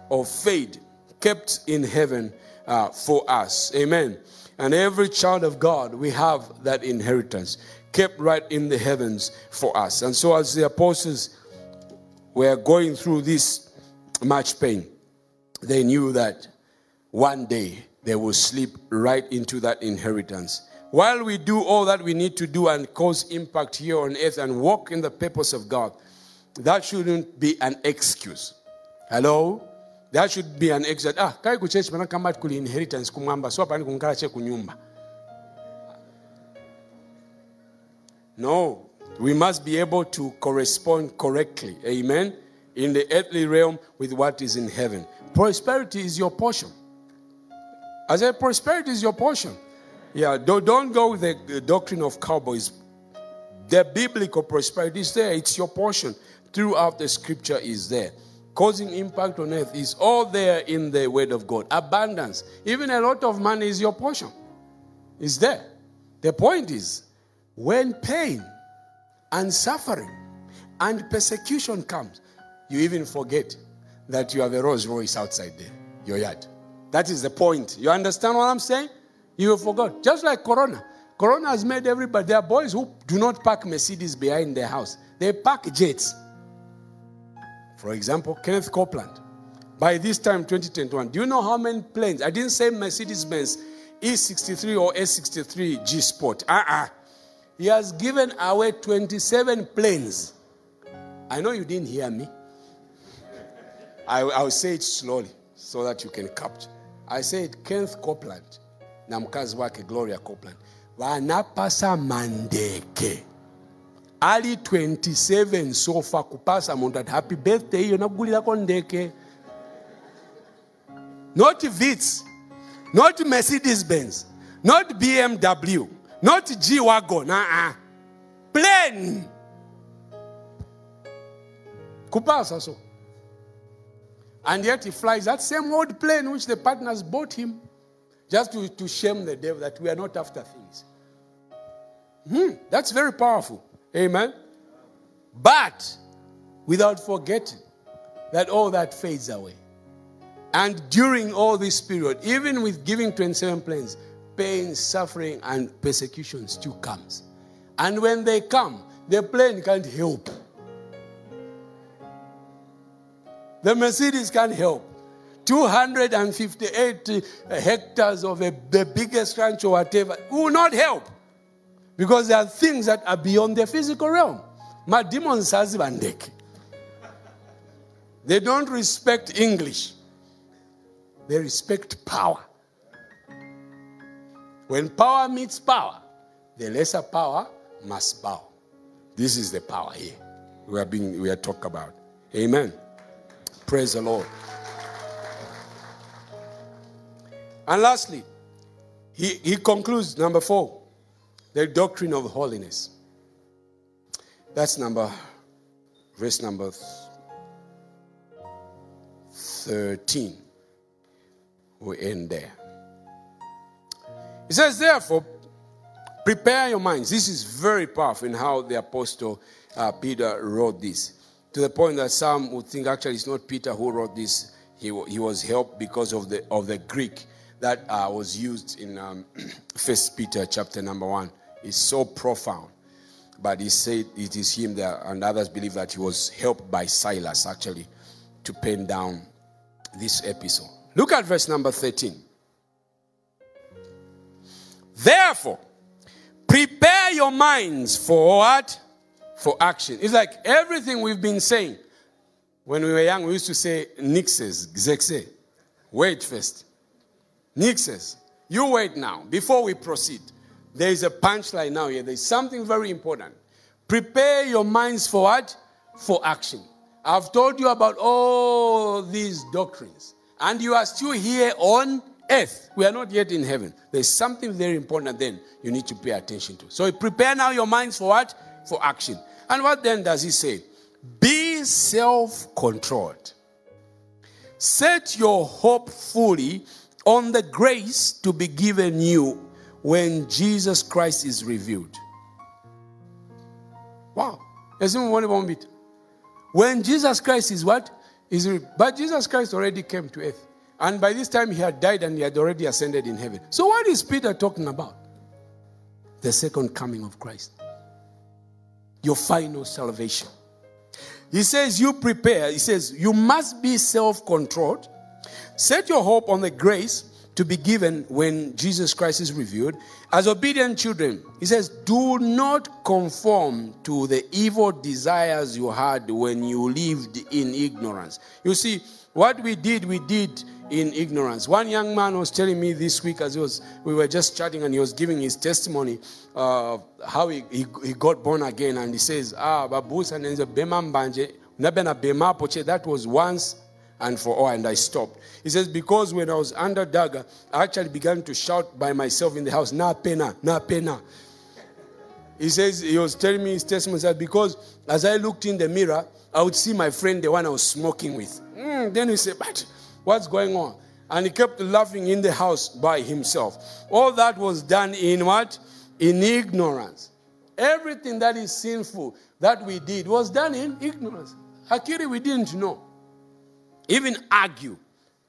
or fade, kept in heaven uh, for us. Amen. And every child of God, we have that inheritance kept right in the heavens for us. And so, as the apostles were going through this much pain, they knew that one day they will slip right into that inheritance. While we do all that we need to do and cause impact here on earth and walk in the purpose of God, that shouldn't be an excuse. Hello? That should be an excuse. Ah, kai ku church mana kuli inheritance kumwamba so apani kunkala che kunyumba. No, we must be able to correspond correctly. Amen. In the earthly realm with what is in heaven. Prosperity is your portion. I said, prosperity is your portion. Yeah, don't, don't go with the doctrine of cowboys. The biblical prosperity is there, it's your portion. Throughout the scripture is there. Causing impact on earth is all there in the word of God. Abundance, even a lot of money is your portion. Is there. The point is, when pain and suffering and persecution comes, you even forget that you have a Rolls Royce outside there, your yard. That is the point. You understand what I'm saying? You have forgot. Just like Corona. Corona has made everybody, there are boys who do not park Mercedes behind their house, they park jets. For example, Kenneth Copeland. By this time, 2021, do you know how many planes? I didn't say Mercedes Benz E63 or S63 G Sport. Uh uh-uh. uh He has given away 27 planes. I know you didn't hear me. I, I'll say it slowly so that you can capture. I said Kenneth Copeland na mkazi wake Gloria Copeland wanapasa mandeke ali 27 sofa kupasa muntu ati happy birthday iyo nakugulirako ndeke not Vitz, not Mercedes Benz, not BMW, not G Wagon, uh-uh. plane. Kupasa so. And yet he flies that same old plane which the partners bought him just to, to shame the devil that we are not after things. Hmm, that's very powerful. Amen. But without forgetting that all that fades away. And during all this period, even with giving 27 planes, pain, suffering, and persecution still comes. And when they come, the plane can't help. The Mercedes can't help. 258 uh, hectares of a, the biggest ranch or whatever will not help. Because there are things that are beyond the physical realm. My demons They don't respect English. They respect power. When power meets power, the lesser power must bow. This is the power here we are being we are talking about. Amen. Praise the Lord. And lastly, he, he concludes number four, the doctrine of holiness. That's number, verse number 13. We end there. He says, therefore, prepare your minds. This is very powerful in how the apostle uh, Peter wrote this to the point that some would think actually it's not Peter who wrote this. He, he was helped because of the, of the Greek that uh, was used in um, First Peter chapter number one is so profound. But he said it is him there, and others believe that he was helped by Silas actually to pen down this episode. Look at verse number 13. Therefore, prepare your minds for what? For action. It's like everything we've been saying. When we were young, we used to say nixes, gzexe. Wait first. Nixes. You wait now before we proceed. There is a punchline now here. There's something very important. Prepare your minds for what? For action. I've told you about all these doctrines, and you are still here on earth. We are not yet in heaven. There's something very important then you need to pay attention to. So prepare now your minds for what? For action. And what then does he say? Be self controlled. Set your hope fully on the grace to be given you when Jesus Christ is revealed. Wow. When Jesus Christ is what? Is re- but Jesus Christ already came to earth. And by this time he had died and he had already ascended in heaven. So what is Peter talking about? The second coming of Christ. Your final salvation. He says, You prepare. He says, You must be self controlled. Set your hope on the grace to be given when Jesus Christ is revealed. As obedient children, he says, Do not conform to the evil desires you had when you lived in ignorance. You see, what we did, we did in ignorance. One young man was telling me this week as he was, we were just chatting and he was giving his testimony of how he, he, he, got born again. And he says, Ah, babusa nenze bema mbanje, nabena bema poche, that was once and for all, and I stopped. He says, Because when I was under Daga, I actually began to shout by myself in the house, Na pena, na pena. He says, He was telling me his testimony that because as I looked in the mirror, I would see my friend, the one I was smoking with. Mm, then he said, But what's going on? And he kept laughing in the house by himself. All that was done in what? In ignorance. Everything that is sinful that we did was done in ignorance. Akiri, we didn't know even argue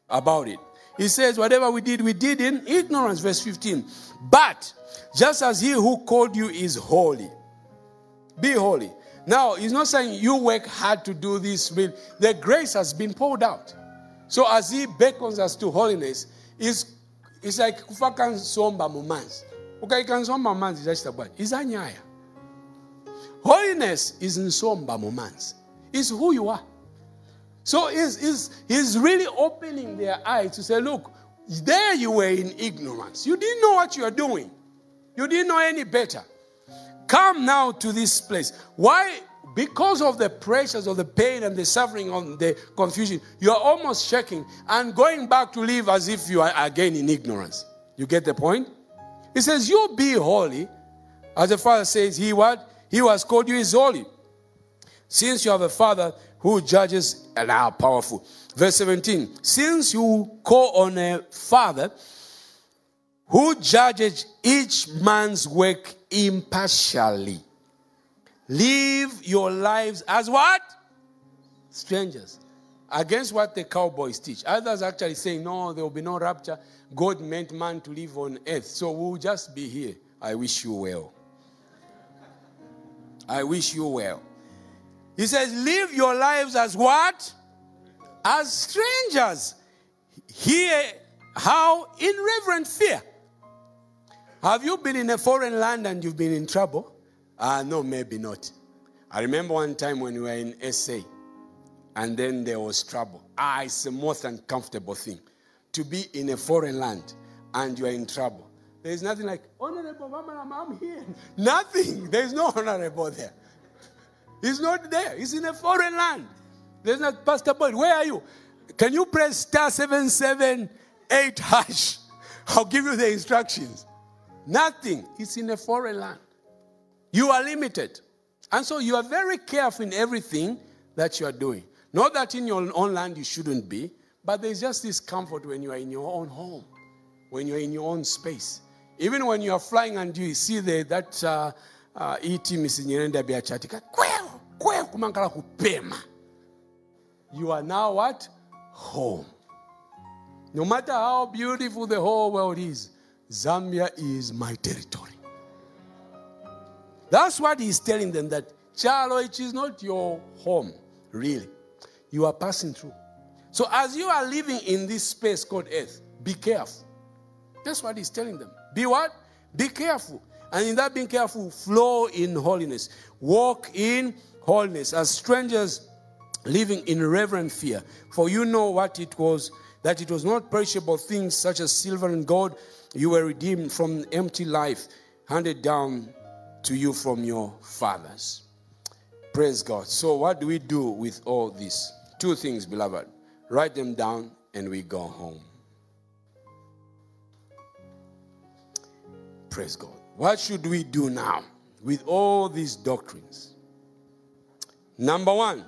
about it. He says, Whatever we did, we did in ignorance. Verse 15. But just as he who called you is holy, be holy. Now, he's not saying you work hard to do this. The grace has been poured out. So as he beckons us to holiness, it's, it's like kufaka nsomba mumanzi. Ukaika nsomba mumanzi chachita bwana. Izanyaya. Holiness is in nsomba mumanzi. It's who you are. So he's, he's, he's really opening their eyes to say, look, there you were in ignorance. You didn't know what you are doing. You didn't know any better. Come now to this place. Why? Because of the pressures of the pain and the suffering and the confusion, you are almost shaking and going back to live as if you are again in ignorance. You get the point? He says, You be holy. As the Father says, He what? He who has called you is holy. Since you have a Father who judges and are powerful. Verse 17 Since you call on a father who judges each man's work impartially, live your lives as what? Strangers. Against what the cowboys teach. Others actually saying, no, there will be no rapture. God meant man to live on earth. So we'll just be here. I wish you well. I wish you well. He says, Live your lives as what? As strangers. Here, how? In reverent fear. Have you been in a foreign land and you've been in trouble? Uh, no, maybe not. I remember one time when we were in SA and then there was trouble. Ah, it's the most uncomfortable thing to be in a foreign land and you are in trouble. There's nothing like, Honorable Mama, I'm here. Nothing. There's no honorable there. He's not there. He's in a foreign land. There's not Pastor Boyd. Where are you? Can you press star 778 hash? I'll give you the instructions. Nothing. He's in a foreign land. You are limited. And so you are very careful in everything that you are doing. Not that in your own land you shouldn't be, but there's just this comfort when you are in your own home, when you're in your own space. Even when you are flying and you see the, that uh, uh, iti misinyerenda biachatika kweo kweo kumangala kupema you are now what home No matter how beautiful the whole world is, Zambia is my territory. That's what he's telling them that, Charlo, it is not your home, really. You are passing through. So as you are living in this space called earth, be careful. That's what he's telling them. Be what? Be careful. And in that being careful, flow in holiness. Walk in as strangers living in reverent fear. For you know what it was, that it was not perishable things such as silver and gold. You were redeemed from empty life handed down to you from your fathers. Praise God. So, what do we do with all this? Two things, beloved. Write them down and we go home. Praise God. What should we do now with all these doctrines? Number one,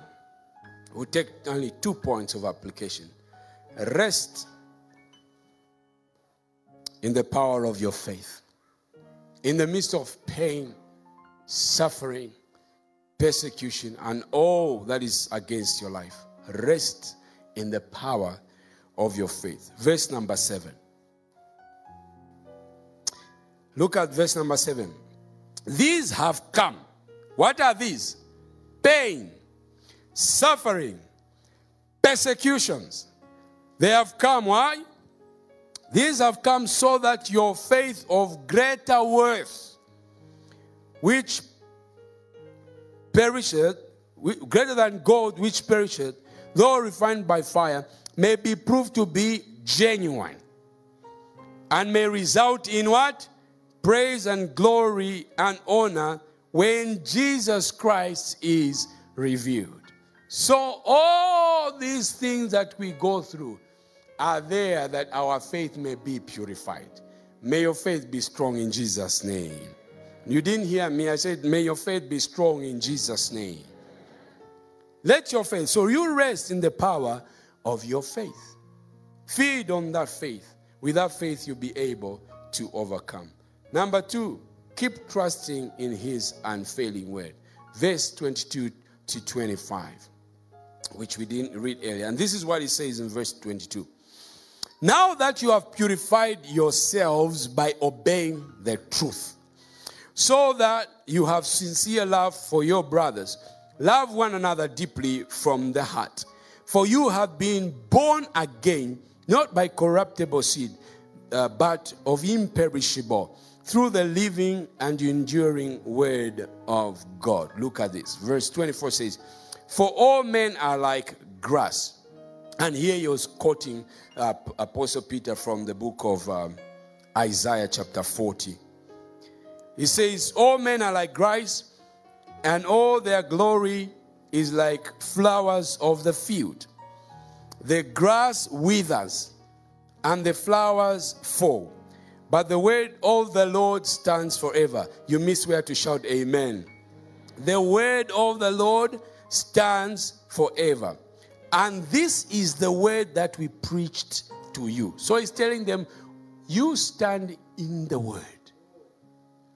we'll take only two points of application. Rest in the power of your faith. In the midst of pain, suffering, persecution, and all that is against your life, rest in the power of your faith. Verse number seven. Look at verse number seven. These have come. What are these? Pain, suffering, persecutions. They have come. Why? These have come so that your faith of greater worth, which perisheth, greater than gold which perisheth, though refined by fire, may be proved to be genuine and may result in what? praise and glory and honor when Jesus Christ is revealed. So, all these things that we go through are there that our faith may be purified. May your faith be strong in Jesus' name. You didn't hear me. I said, May your faith be strong in Jesus' name. Let your faith, so you rest in the power of your faith. Feed on that faith. Without faith, you'll be able to overcome. Number two, keep trusting in his unfailing word. Verse 22 to 25, which we didn't read earlier. And this is what he says in verse 22. Now that you have purified yourselves by obeying the truth, so that you have sincere love for your brothers, love one another deeply from the heart. For you have been born again, not by corruptible seed, uh, but of imperishable through the living and enduring word of God. Look at this. Verse 24 says, For all men are like grass. And here he was quoting uh, Apostle Peter from the book of um, Isaiah, chapter 40. He says, All men are like grass, and all their glory is like flowers of the field. The grass withers, and the flowers fall but the word of the Lord stands forever. You miss where to shout amen. The word of the Lord stands forever. And this is the word that we preached to you. So he's telling them, you stand in the word.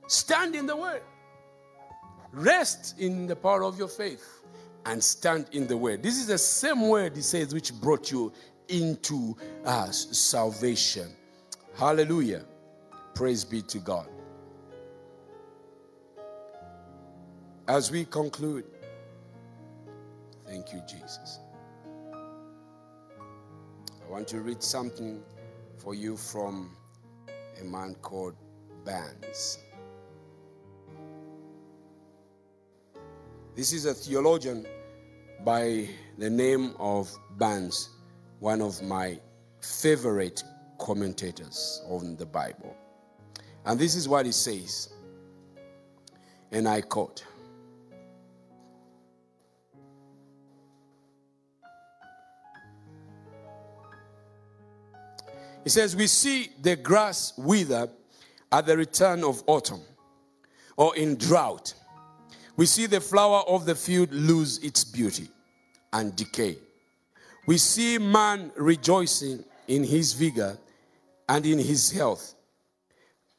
Stand in the word. Rest in the power of your faith and stand in the word. This is the same word he says which brought you into uh, salvation. Hallelujah. Praise be to God. As we conclude, thank you, Jesus. I want to read something for you from a man called Barnes. This is a theologian by the name of Barnes, one of my favorite commentators on the Bible. And this is what he says. And I quote He says, We see the grass wither at the return of autumn or in drought. We see the flower of the field lose its beauty and decay. We see man rejoicing in his vigor and in his health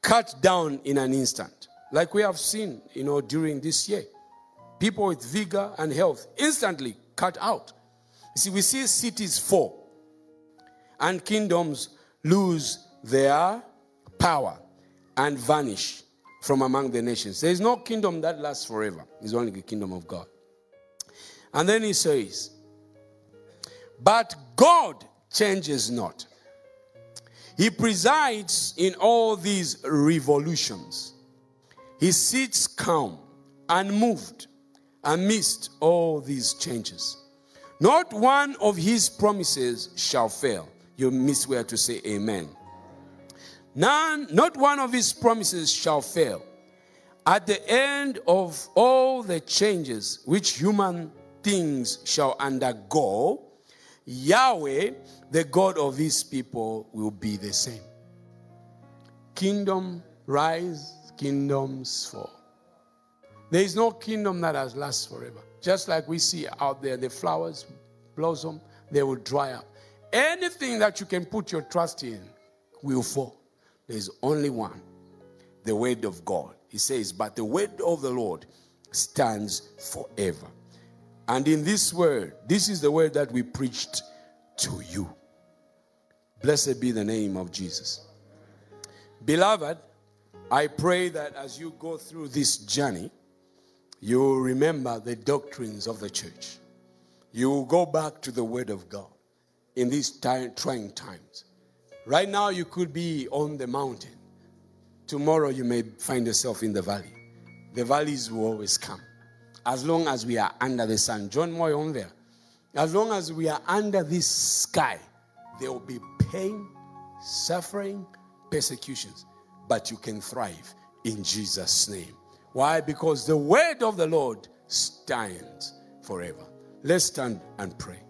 cut down in an instant, like we have seen, you know, during this year. People with vigor and health instantly cut out. You see, we see cities fall. and kingdoms lose their power and vanish from among the nations. There is no kingdom that lasts forever, it's only the kingdom of God. And then he says, But God changes not. He presides in all these revolutions. He sits calm, unmoved, amidst all these changes. Not one of his promises shall fail. You miss where to say amen. None, not one of his promises shall fail. At the end of all the changes which human things shall undergo, Yahweh, the God of his people, will be the same. Kingdom rise, kingdoms fall. There is no kingdom that has last forever. Just like we see out there, the flowers blossom, they will dry up. Anything that you can put your trust in will fall. There's only one the word of God. He says, But the word of the Lord stands forever. And in this word, this is the word that we preached to you. Blessed be the name of Jesus. Beloved, I pray that as you go through this journey, you will remember the doctrines of the church. You will go back to the Word of God in these trying times. Right now, you could be on the mountain. Tomorrow, you may find yourself in the valley. The valleys will always come as long as we are under the sun. John Moy on there. As long as we are under this sky, there will be pain, suffering, persecutions, but you can thrive in Jesus' name. Why? Because the word of the Lord stands forever. Let's stand and pray.